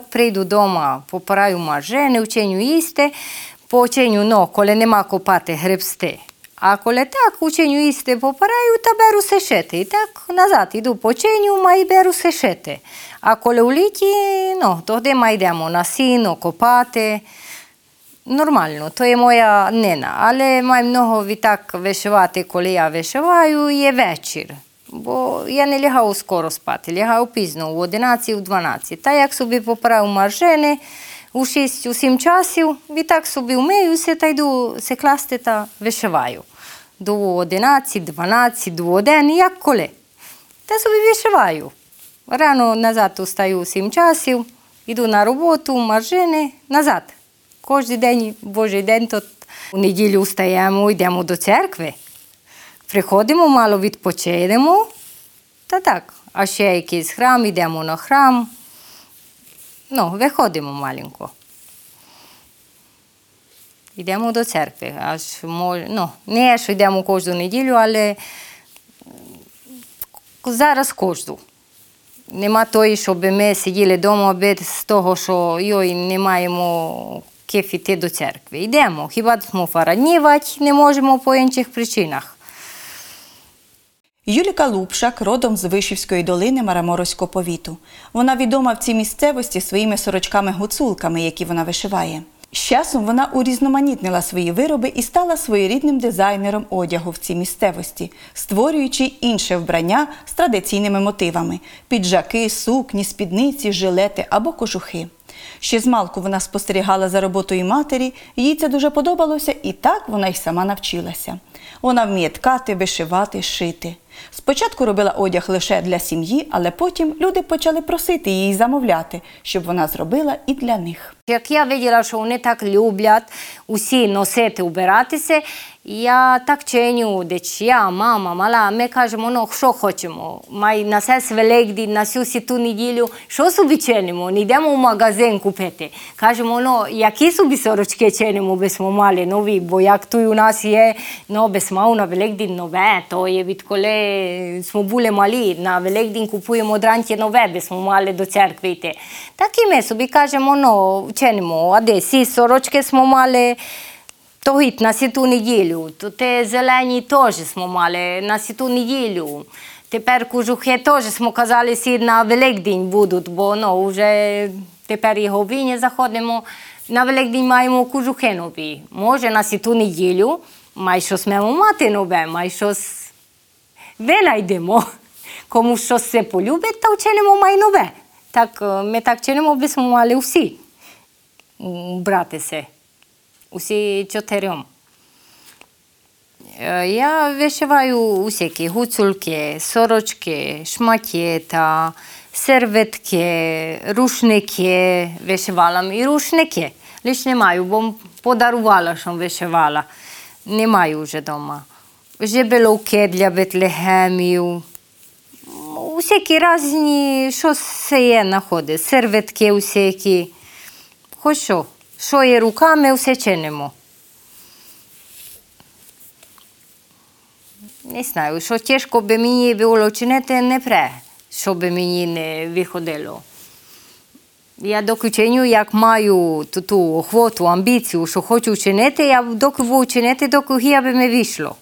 Прийду дома, поправю мажени, вченю їсти, по вченю, коли нема копати, гребсти. А коли так, ученю їсти поправю та беру сешити. І так назад йду по вченю, ма й беру сешити. А коли у сіно, Нормально, то є моя нина, але маю много відтак вишивати, коли я вишиваю, є вечір. Бо я не лягаю скоро спати, лягаю пізно, у 11, у 12. Та як собі поправив маржини, у 6, у 7 часів, відтак собі вмиюся та йду се класти та вишиваю. До 11, 12, до 1, як коли. Та собі вишиваю. Рано назад устаю у 7 часів, йду на роботу, маржини, назад. Кожен день, Божий день, то у неділю встаємо, йдемо до церкви. Приходимо, мало відпочинемо. Та так, а ще якийсь храм, йдемо на храм. Ну, виходимо маленько. Йдемо до церкви. Аж мож... ну, не що йдемо кожну неділю, але зараз кожну. Нема тої, щоб ми сиділи вдома без того, що йой, не маємо кеф іти до церкви. Йдемо. Хіба ми фаранівати не можемо по інших причинах. Юліка Лупшак родом з Вишівської долини Мараморозького повіту. Вона відома в цій місцевості своїми сорочками-гуцулками, які вона вишиває. З часом вона урізноманітнила свої вироби і стала своєрідним дизайнером одягу в цій місцевості, створюючи інше вбрання з традиційними мотивами: піджаки, сукні, спідниці, жилети або кожухи. Ще з малку вона спостерігала за роботою матері, їй це дуже подобалося, і так вона й сама навчилася. Вона вміє ткати, вишивати, шити. Спочатку робила одяг лише для сім'ї, але потім люди почали просити її замовляти, щоб вона зробила і для них. Як я виділа, що вони так люблять усі носити, убиратися, ja tak čenju, deci ja, mama, mala, me kažem ono što hoćemo, maj na ses velegdi, na sju si tu nedjelju, što su bi čenimo, ne idemo u magazen kupete. Kažem ono, jaki su bi soročke čenimo, bez smo male, novi bojak tu i u nas je, no bez smo na velegdin nove, to je bit kole, smo bule mali, na velegdin kupujemo odranje nove, bez smo male do cerkve i te. Taki me su bi kažem ono, čenimo, a desi soročke smo male, Тогід на сіту неділю, то те зелені теж smo мали на сіту неділю. Тепер кожухи теж smo казали сі на Великдень будуть, бо ну, вже тепер його війні заходимо. На Великдень маємо кожухи нові. Може на святу неділю, май щось маємо мати нове, май щось винайдемо. Кому щось се полюбить, то вчинимо май нове. Так, ми так чинимо, би смо мали всі братися усі чотирьом. Е, Я вишиваю усякі гуцульки, сорочки, шматєта, серветки, рушники. Вишивала і рушники. Лиш не маю, бо подарувала, що вишивала. Не маю вже вдома. Жебеловки для Бетлегемів. Усякі різні, що все є знаходить. Серветки усякі. Хоч що. Що є руками, все чинимо. Не знаю, що тяжко би мені було чинити, не пре, що би мені не виходило. Я доки чиню, як маю ту, ту охоту, амбіцію, що хочу чинити, я доки буду чинити, доки я би не вийшло.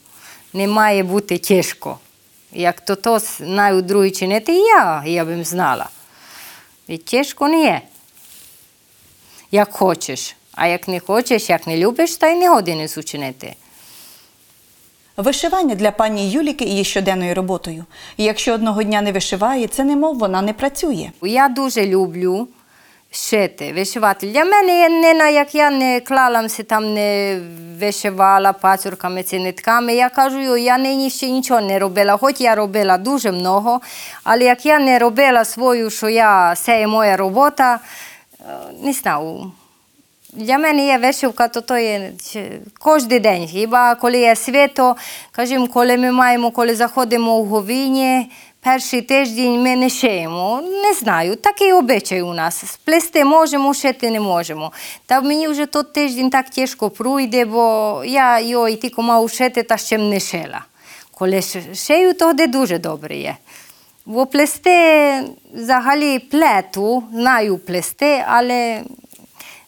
не має бути тяжко. Як то то знаю другі чинити, я, я б знала. І тяжко не є. Як хочеш. А як не хочеш, як не любиш, та й не години учинити. Вишивання для пані Юліки є щоденною роботою. І якщо одного дня не вишиває, це немов вона не працює. Я дуже люблю шити, вишивати. Для мене є не на як я не клалася там, не вишивала пацюрками ці нитками. Я кажу, я нині ще нічого не робила, хоч я робила дуже много, але як я не робила свою, що я, це є моя робота, не знаю. Для мене є вишивка, то то є кожен день. Хіба коли є свято, кажемо, коли ми маємо, коли заходимо в говіні, перший тиждень ми не шиємо. Не знаю, такий обичай у нас. Сплести можемо, шити не можемо. Та мені вже той тиждень так тяжко пройде, бо я його і тільки мав шити, та ще не шила. Коли шию, то де дуже добре є. Бо плести взагалі плету, знаю плести, але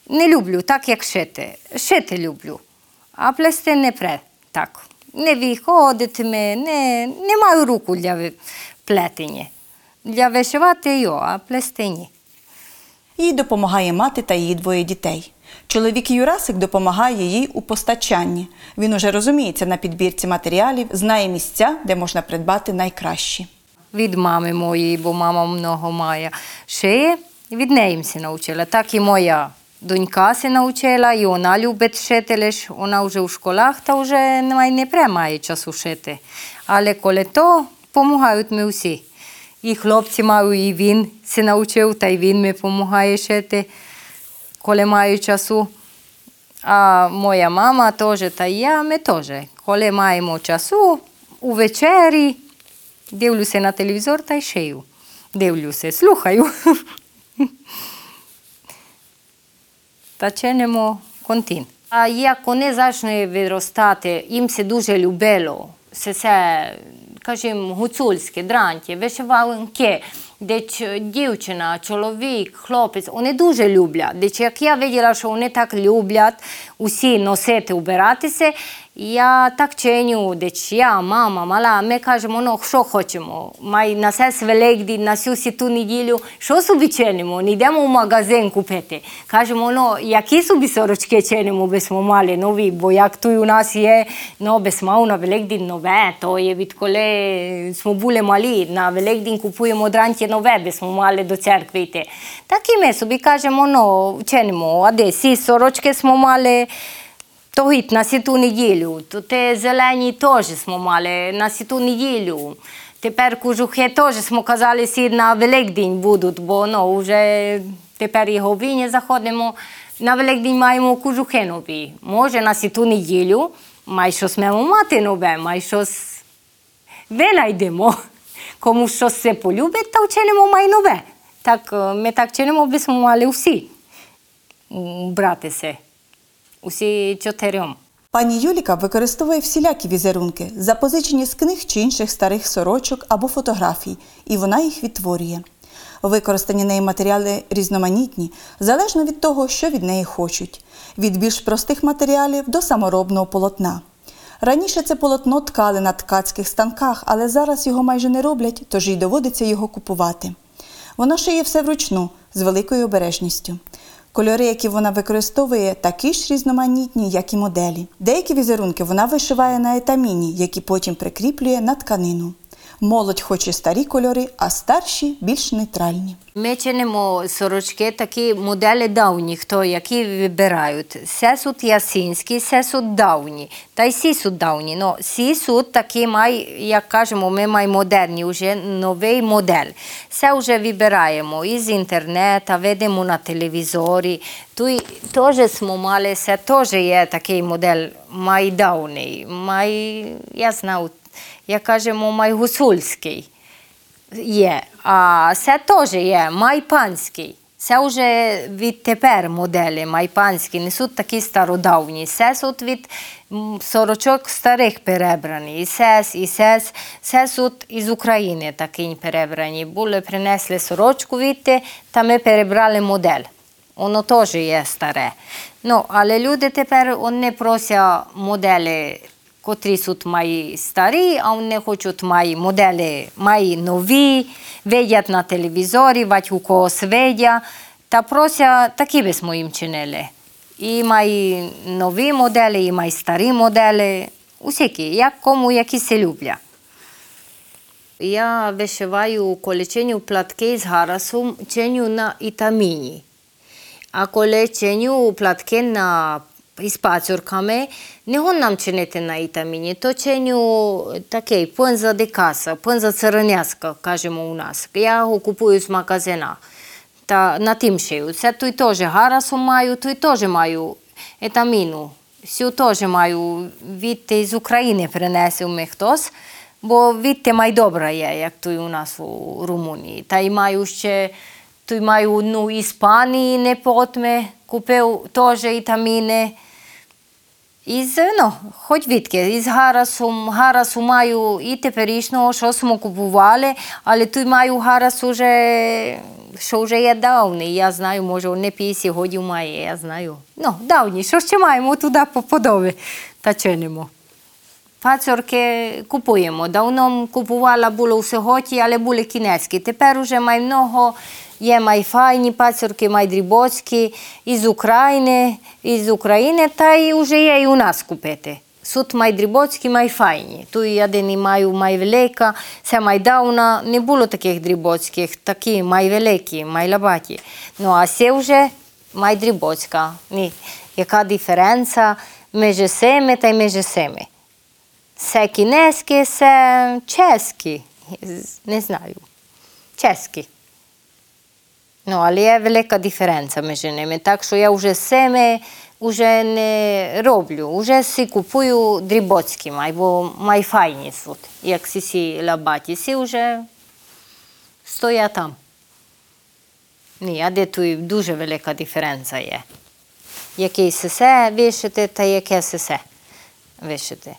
не люблю так, як шити. Шити люблю, а плести не пре так. Не виходитиме, не, не маю руку для плетення. Для вишивати його, а плести ні. Їй допомагає мати та її двоє дітей. Чоловік Юрасик допомагає їй у постачанні. Він уже розуміється на підбірці матеріалів, знає місця, де можна придбати найкращі. Від мами моєї, бо мама много має. Шиє, від неї се навчила. Так і моя донька се навчила, і вона любить шити, лиш вона вже у школах, та вже не, приймає часу шити. Але коли то, допомагають ми всі. І хлопці мають, і він се навчив, та й він мені допомагає шити, коли маю часу. А моя мама теж, та я, ми теж. Коли маємо часу, у вечері, дивлюся на телевізор та й шию. Дивлюся, слухаю. Та чинимо контин. А як вони почали виростати, їм це дуже любило. Це, це кажімо, гуцульське, дранті, вишиванки, де дівчина, чоловік, хлопець, вони дуже люблять. Де як я бачила, що вони так люблять усі носити, убиратися, Ja, tak čenju, deci, ja, mama, mala, me kažemo, ono, šo hoćemo, maj na ses velegdi, na sju si tu nidjelju, šo su bi čenimo, ni idemo u magazen kupete. Kažemo, ono, jaki su bi soročke čenimo, be smo male, novi, bojak tu i u nas je, no, be smo na velegdi nove, to je bit kole, smo bule mali, na velegdi kupujemo drantje nove, be smo male do cerkve i te. Такі ми собі, кажемо, оно, чинимо, а де, сі сорочки смо мали, Тогід на святу неділю, то те зелені теж смо мали на святу неділю. Тепер кожухи теж смо казали сі на Великдень будуть, бо ну, вже тепер і говіні заходимо. На Великдень маємо кожухи нові. Може на святу неділю май щось маємо мати нове, май щось винайдемо. Кому щось се полюбить, то вчинимо май нове. Так, ми так чинимо, би smo мали всі братися. Усі чотирьом. Пані Юліка використовує всілякі візерунки, запозичені з книг чи інших старих сорочок або фотографій, і вона їх відтворює. Використані нею матеріали різноманітні, залежно від того, що від неї хочуть, від більш простих матеріалів до саморобного полотна. Раніше це полотно ткали на ткацьких станках, але зараз його майже не роблять, тож їй доводиться його купувати. Вона шиє все вручну з великою обережністю. Кольори, які вона використовує, такі ж різноманітні, як і моделі. Деякі візерунки вона вишиває на етаміні, які потім прикріплює на тканину. Молодь хоче старі кольори, а старші більш нейтральні. Ми чинимо сорочки, такі моделі давні, хто які вибирають. Сесуд ясінський, сесуд давні, та й сісуд давні. Ну, сісуд такий має, як кажемо, ми маємо модерні, вже новий модель. Це вже вибираємо із інтернету, видимо на телевізорі. Тут теж це теж є такий модель май давний, май, я знаю, як кажемо, май гуцульський є. А це теж є май панський. Це вже відтепер моделі май панські, несуть такі стародавні. Це суть від сорочок старих перебрані. І сес, і сес. Це суть із України такі перебрані. Були, принесли сорочку відти, та ми перебрали модель. Воно теж є старе. Ну, але люди тепер вони просять моделі котрі тут мають старі, а вони хочуть мають моделі, мають нові, видять на телевізорі, бать у когось видять, та просять такі би ми їм чинили. І мають нові моделі, і мають старі моделі, усякі, як кому які се люблять. Я вишиваю, коли платки з гарасом, чиню на ітаміні. А коли платки на із пацюрками, не нам чинити на то чиню такий пенза де каса, пенза цараняска, кажемо у нас. Я його купую з магазина. Та на тим шию. Це той теж гарасу маю, той теж маю етаміну. Сю теж маю від з України принесив ми хтось, бо відти май добра є, як той у нас у Румунії. Та й маю ще, той маю одну Іспанії не потме, купив теж вітаміни. Із, ну, хоч відки, із гарасом, гарасу маю і теперішнього, що ми купували, але тут маю гарас уже, що вже є давний. Я знаю, може, не 50 годів має, я знаю. Ну, давні, що ще маємо туди по подоби та чинимо. Пацорки купуємо. Давно купувала було все готі, але були кінецькі. Тепер уже май много, є май файні пацорки, май із України, із України, та й вже є і у нас купити. Суть май дрібоцькі, май файні. Тут один маю май велика, це май давна, не було таких дрібоцьких, такі май великі, май лабаті. Ну, а це вже май дрібоцька. Ні. Яка диференція між сими та між сими? Це кінецькі, це чеські. Не знаю. Чеські. Ну, але є велика диференція між ними. Так що я вже саме вже не роблю. Вже си купую дрібоцькі, май, бо май файні тут. Як сі сі лабаті, сі вже стоять там. Ні, а де тут дуже велика диференція є. Який сесе вишити та яке сесе вишити.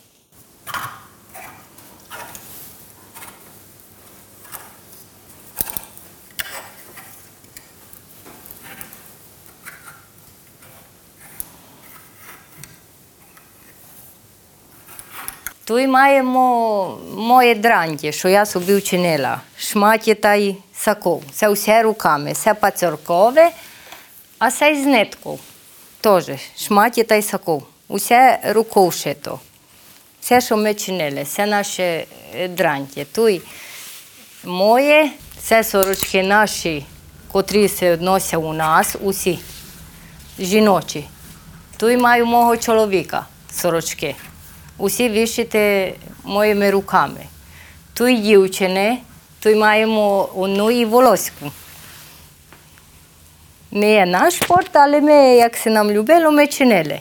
Тут маємо моє дранті, що я собі вчинила. Шматі та й саков. Це все руками. Це пацюркове, а це з ниткою. Теж шматі та й саков. Усе рукою шито. Все, що ми чинили, це наше дранті. Тут моє, це сорочки наші, котрі се відносять у нас, усі жіночі. Тут маю мого чоловіка сорочки. Усі вишити моїми руками. Тут дівчини, тут маємо одну і волоську. Не є наш спорт, але ми, як се нам любило, ми чинили.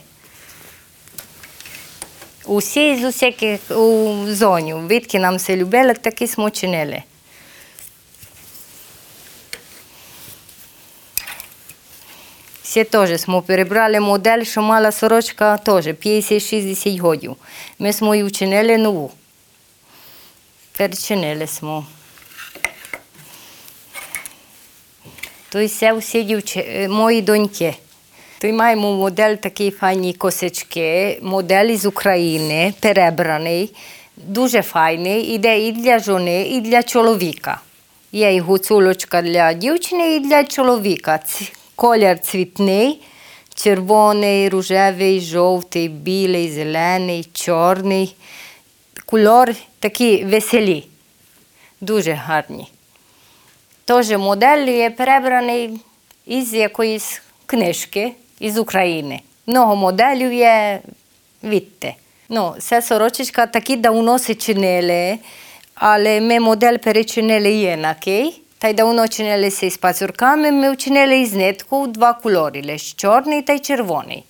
Усі з усяких зонів, зоні, відки нам се любили, такі smo чинили. Всі теж smo перебрали модель, що мала сорочка теж 50-60 годів. Ми smo її вчинили нову. Перечинили smo. То це всі дівчи, мої доньки. Тут маємо модель такі файні косички, модель з України, перебраний, дуже файний, іде і для жони, і для чоловіка. Є і гуцулочка для дівчини, і для чоловіка. Колір цвітний, червоний, рожевий, жовтий, білий, зелений, чорний. Кольор такі веселі, дуже гарні. Теж модель є перебраний із якоїсь книжки із України. Много моделів є відти. Ну, це сорочечка такі давно се чинили, але ми модель перечинили єнакий. Totdeauna ucinele se spațurcam, me ucinele iznet cu dva culorile, și ciornei, tai cervonei.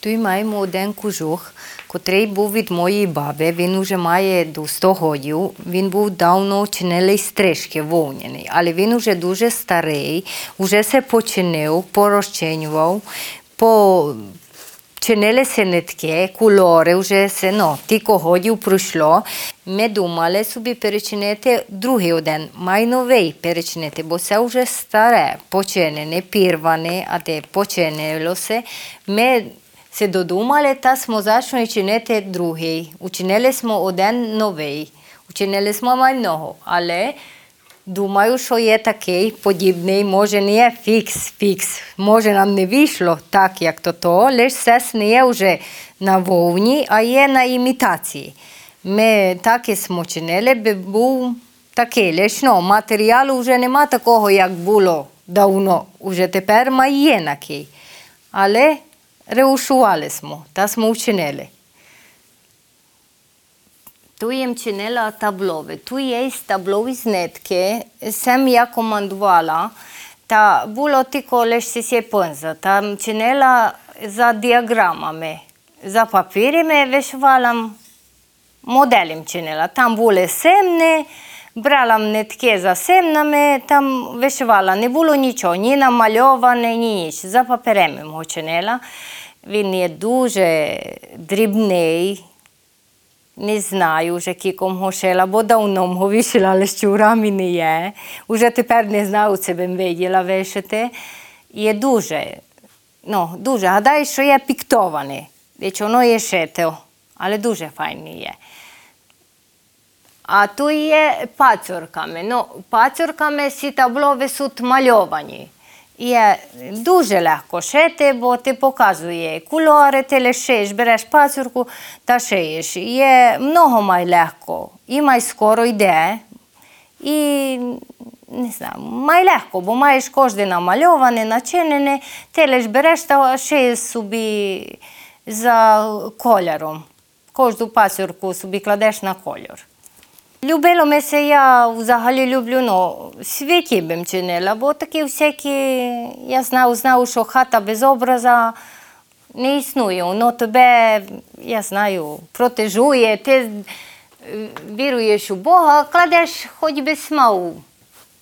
Tu imaj moden kožuh, котрий був від моєї баби. Він вже має до 100 років. Він був давно чинили стрижки вовняний, але він вже дуже старий, вже се починив, порозчинював, по вчинили се нитки, кольори вже се, ну, тільки годів пройшло. Ми думали собі перечинити другий один, май новий перечинити, бо це вже старе, починене, пірване, а те починилося. Ми се додумали та смо зачали чинити другий. Учинили смо один новий. Учинили смо май много, але Думаю, що є такий подібний, може не є фікс-фікс, може нам не вийшло так, як то то, лише сес не є вже на вовні, а є на імітації. Ми так і смо чинили, би був такий, лише ну, матеріалу вже нема такого, як було давно, вже тепер має такий. Але Reušuvali smo, to smo učinili. Tu je činila tablove. Tu je iz tablov iznetke, sem ja komandovala, da bilo tiko leš si se ponza. Tam činila za diagramami, za papirime vešvalam, modelim činila. Tam bile semne, brala netke za semname, tam vešvala. Не було нічого, ні намальоване, ні ніч. За паперами його чинила. Він є дуже дрібний, не знаю вже кіком гошела, бо давно го вишила, але щурами не є. Уже тепер не знаю, це бим виділа вишити. Є дуже, ну, дуже. Гадаю, що є піктоване. Десь воно є шито, але дуже файне є. А tu є пацюрками. Ну, пацюрками ці таблови суть мальовані. Є дуже легко шити, бо ти показує кольори, ти лишиш, береш пацьорку та шиєш. Є много май легко, і май скоро йде. І не знаю, май легко, бо маєш кожне намальоване, начинене, ти лиш береш та шиєш собі за кольором. Кожну пацюрку собі кладеш на кольор. Любило ми се, я взагалі люблю, ну, світі бим чинила, бо такі всякі, я знав, знав, що хата без образа не існує. Воно тебе, я знаю, протежує, ти е, віруєш у Бога, кладеш хоч би смау.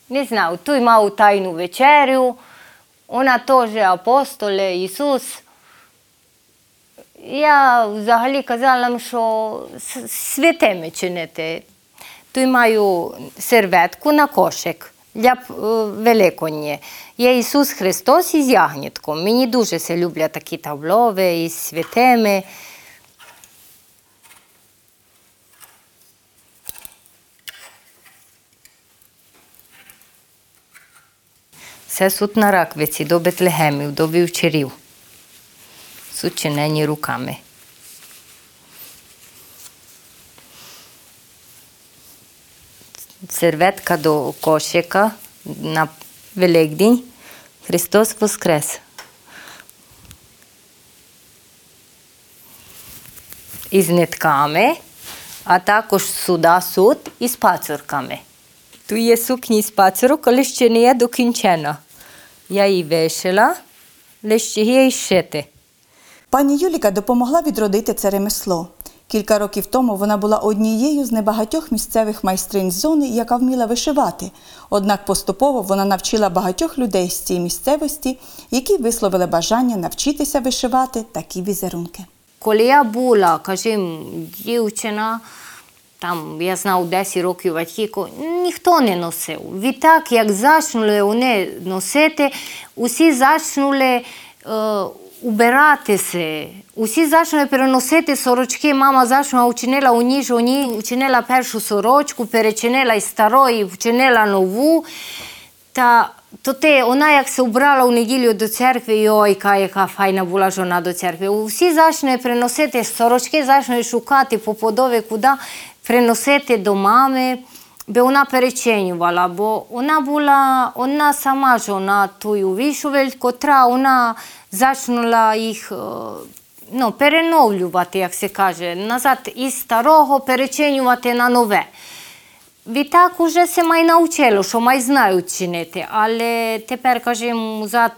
Не знаю, той мав тайну вечерю, вона теж апостоле, Ісус. Я взагалі казала, що святими чинити. Тут маю серветку на кошик для Великодні. Є Ісус Христос із ягнітком. Мені дуже се люблять такі таблови із святими. Це суть на раквиці до Бетлегемів, до вівчарів. Суть чинені руками. Серветка до кошика на Великдень. Христос Воскрес. Із нитками, а також сюди суд із пацюрками. Тут є сукні з пацюрок, але ще не є докінчена. Я її вишила, є і шити. Пані Юліка допомогла відродити це ремесло. Кілька років тому вона була однією з небагатьох місцевих майстринь зони, яка вміла вишивати. Однак поступово вона навчила багатьох людей з цієї місцевості, які висловили бажання навчитися вишивати такі візерунки. Коли я була, кажімо, дівчина, там, я знав 10 років батько, ніхто не носив. Відтак, як зачнули вони носити, усі зачнули е, убиратися, усі зачнули переносити сорочки. Мама зачнула, учинила у ніж, у ній учинила першу сорочку, перечинила із старої, вчинила нову. Та то те, вона як се убрала у неділю до церкви, йойка, яка файна була жона до церкви. Всі зачне приносити сорочки, зачне шукати по подові, куди приносити до мами, бо вона переченювала, бо вона була, вона сама жона тую вишувель, котра вона Зачнула їх е, ну, переновлювати, як се каже, назад із старого переченювати на нове. Відтак уже се май навчило, що май знають чинити, але тепер, кажемо, зад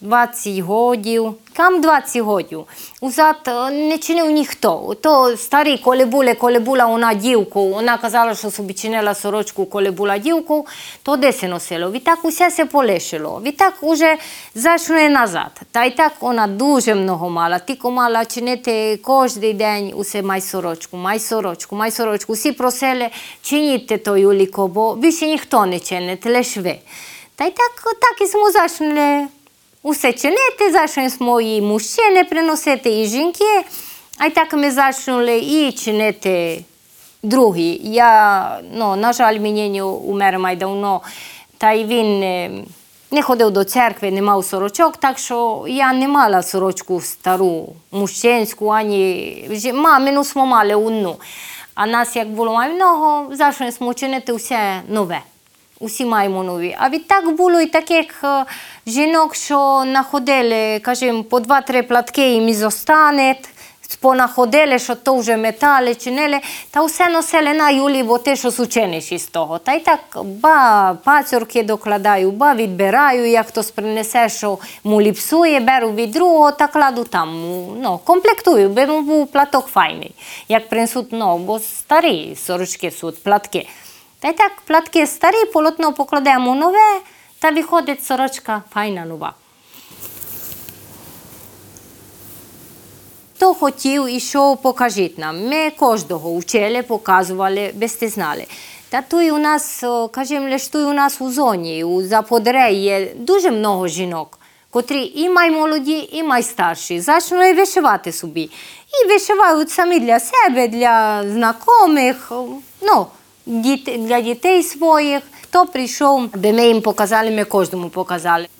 20 годів. Кам 20 годів. Узад е, не чинив ніхто. То старі, коли були, коли була вона дівку, вона казала, що собі чинила сорочку, коли була дівку, то де се носило. Відтак усе се полишило. Відтак уже зайшли назад. Та й так вона дуже много мала. Тільки мала чинити кожен день усе май сорочку, май сорочку, май сорочку. Всі просили, чиніть то, Юліко, бо більше ніхто не чинить, лише ви. Та й так, так і смо зайшли усе чинити, смо і мужчини приносити, і жінки. А й так ми зайшли і чинити другі. Я, ну, на жаль, мені умер май давно, та й він е, не ходив до церкви, не мав сорочок, так що я не мала сорочку стару, мужчинську, ані мамину смо мали одну. А нас, як було май много, зайшли смо чинити все нове. Усі маємо нові. А відтак було і таких жінок, що находили, кажемо, по два-три платки їм і зостане, понаходили, що то вже метали, чинили, та все носили на Юлі, бо ти щось учиниш із того. Та й так ба пацюрки докладаю, ба відбираю, як хтось принесе, що му ліпсує, беру від другого та кладу там. Ну, комплектую, бо був платок файний. Як принесуть, ну, бо старі сорочки суть, платки. Та й так платки старі, полотно покладемо нове, та виходить сорочка файна нова. Хто хотів і що покажіть нам. Ми кожного вчили, показували, без ти знали. Та тут у нас, кажемо, лише тут у нас у зоні, у Заподреї є дуже много жінок, котрі і май молоді, і май старші. Зачали вишивати собі. І вишивають самі для себе, для знайомих, ну, для дітей своїх. Хто прийшов, де ми їм показали, ми кожному показали. –